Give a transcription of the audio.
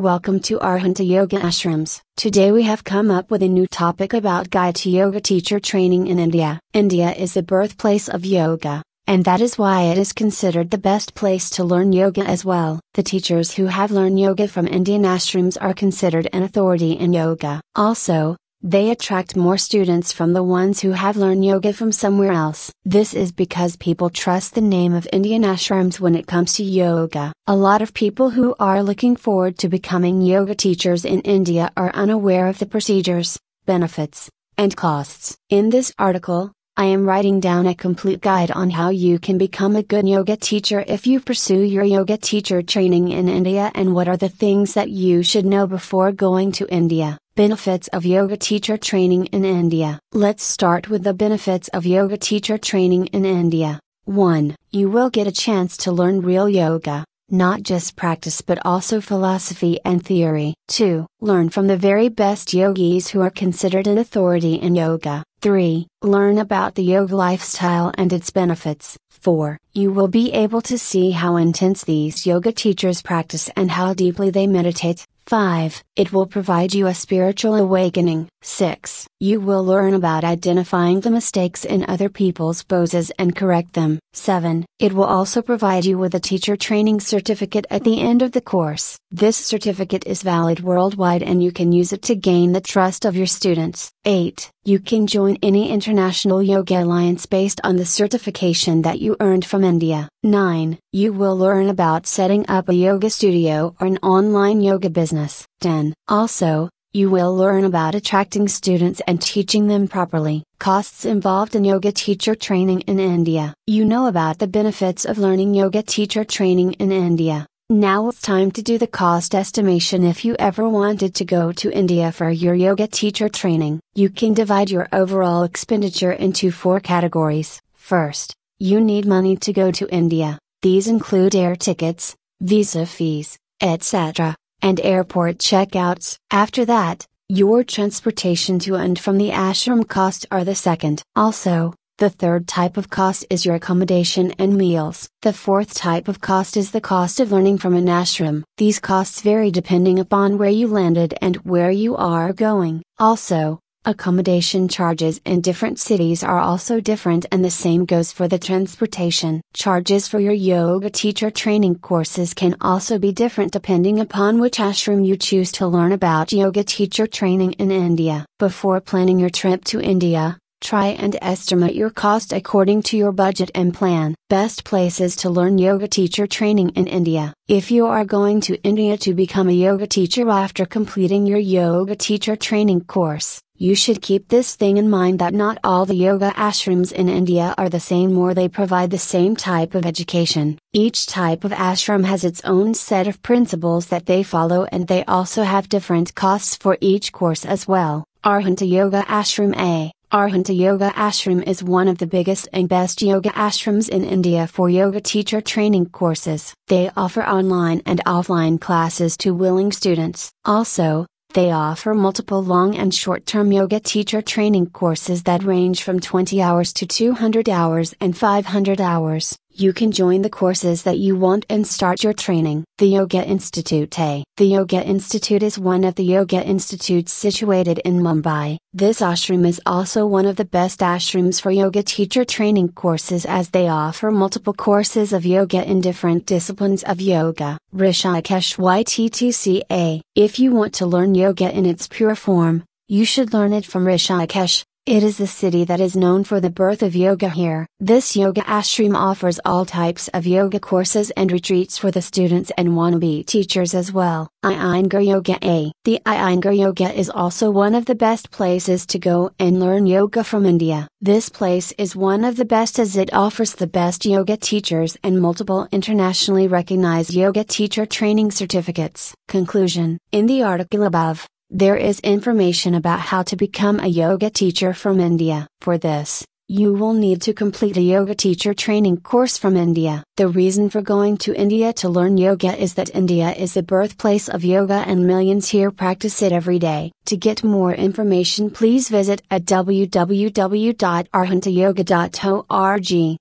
Welcome to Arhanta Yoga Ashrams. Today we have come up with a new topic about Guide Yoga Teacher Training in India. India is the birthplace of yoga, and that is why it is considered the best place to learn yoga as well. The teachers who have learned yoga from Indian ashrams are considered an authority in yoga. Also, they attract more students from the ones who have learned yoga from somewhere else. This is because people trust the name of Indian ashrams when it comes to yoga. A lot of people who are looking forward to becoming yoga teachers in India are unaware of the procedures, benefits, and costs. In this article, I am writing down a complete guide on how you can become a good yoga teacher if you pursue your yoga teacher training in India and what are the things that you should know before going to India. Benefits of Yoga Teacher Training in India. Let's start with the benefits of yoga teacher training in India. 1. You will get a chance to learn real yoga, not just practice but also philosophy and theory. 2. Learn from the very best yogis who are considered an authority in yoga. 3. Learn about the yoga lifestyle and its benefits. 4. You will be able to see how intense these yoga teachers practice and how deeply they meditate. 5. It will provide you a spiritual awakening. 6. You will learn about identifying the mistakes in other people's poses and correct them. 7. It will also provide you with a teacher training certificate at the end of the course. This certificate is valid worldwide and you can use it to gain the trust of your students. 8. You can join any international yoga alliance based on the certification that you earned from India. 9. You will learn about setting up a yoga studio or an online yoga business. 10. Also, you will learn about attracting students and teaching them properly. Costs involved in yoga teacher training in India. You know about the benefits of learning yoga teacher training in India. Now it's time to do the cost estimation if you ever wanted to go to India for your yoga teacher training. You can divide your overall expenditure into four categories. First, you need money to go to India. These include air tickets, visa fees, etc and airport checkouts. After that, your transportation to and from the ashram cost are the second. Also, the third type of cost is your accommodation and meals. The fourth type of cost is the cost of learning from an ashram. These costs vary depending upon where you landed and where you are going. Also, Accommodation charges in different cities are also different and the same goes for the transportation. Charges for your yoga teacher training courses can also be different depending upon which ashram you choose to learn about yoga teacher training in India. Before planning your trip to India, Try and estimate your cost according to your budget and plan. Best places to learn yoga teacher training in India. If you are going to India to become a yoga teacher after completing your yoga teacher training course, you should keep this thing in mind that not all the yoga ashrams in India are the same or they provide the same type of education. Each type of ashram has its own set of principles that they follow and they also have different costs for each course as well. Arhanta Yoga Ashram A Arhanta Yoga Ashram is one of the biggest and best yoga ashrams in India for yoga teacher training courses. They offer online and offline classes to willing students. Also, they offer multiple long and short term yoga teacher training courses that range from 20 hours to 200 hours and 500 hours. You can join the courses that you want and start your training. The Yoga Institute A. The Yoga Institute is one of the yoga institutes situated in Mumbai. This ashram is also one of the best ashrams for yoga teacher training courses as they offer multiple courses of yoga in different disciplines of yoga. Rishikesh YTTCA. If you want to learn yoga in its pure form, you should learn it from Rishikesh, it is the city that is known for the birth of yoga here. This yoga ashram offers all types of yoga courses and retreats for the students and wannabe teachers as well. Iyengar Yoga A. The Iyengar Yoga is also one of the best places to go and learn yoga from India. This place is one of the best as it offers the best yoga teachers and multiple internationally recognized yoga teacher training certificates. Conclusion In the article above, there is information about how to become a yoga teacher from India. For this, you will need to complete a yoga teacher training course from India. The reason for going to India to learn yoga is that India is the birthplace of yoga and millions here practice it every day. To get more information, please visit at www.arhantayoga.org.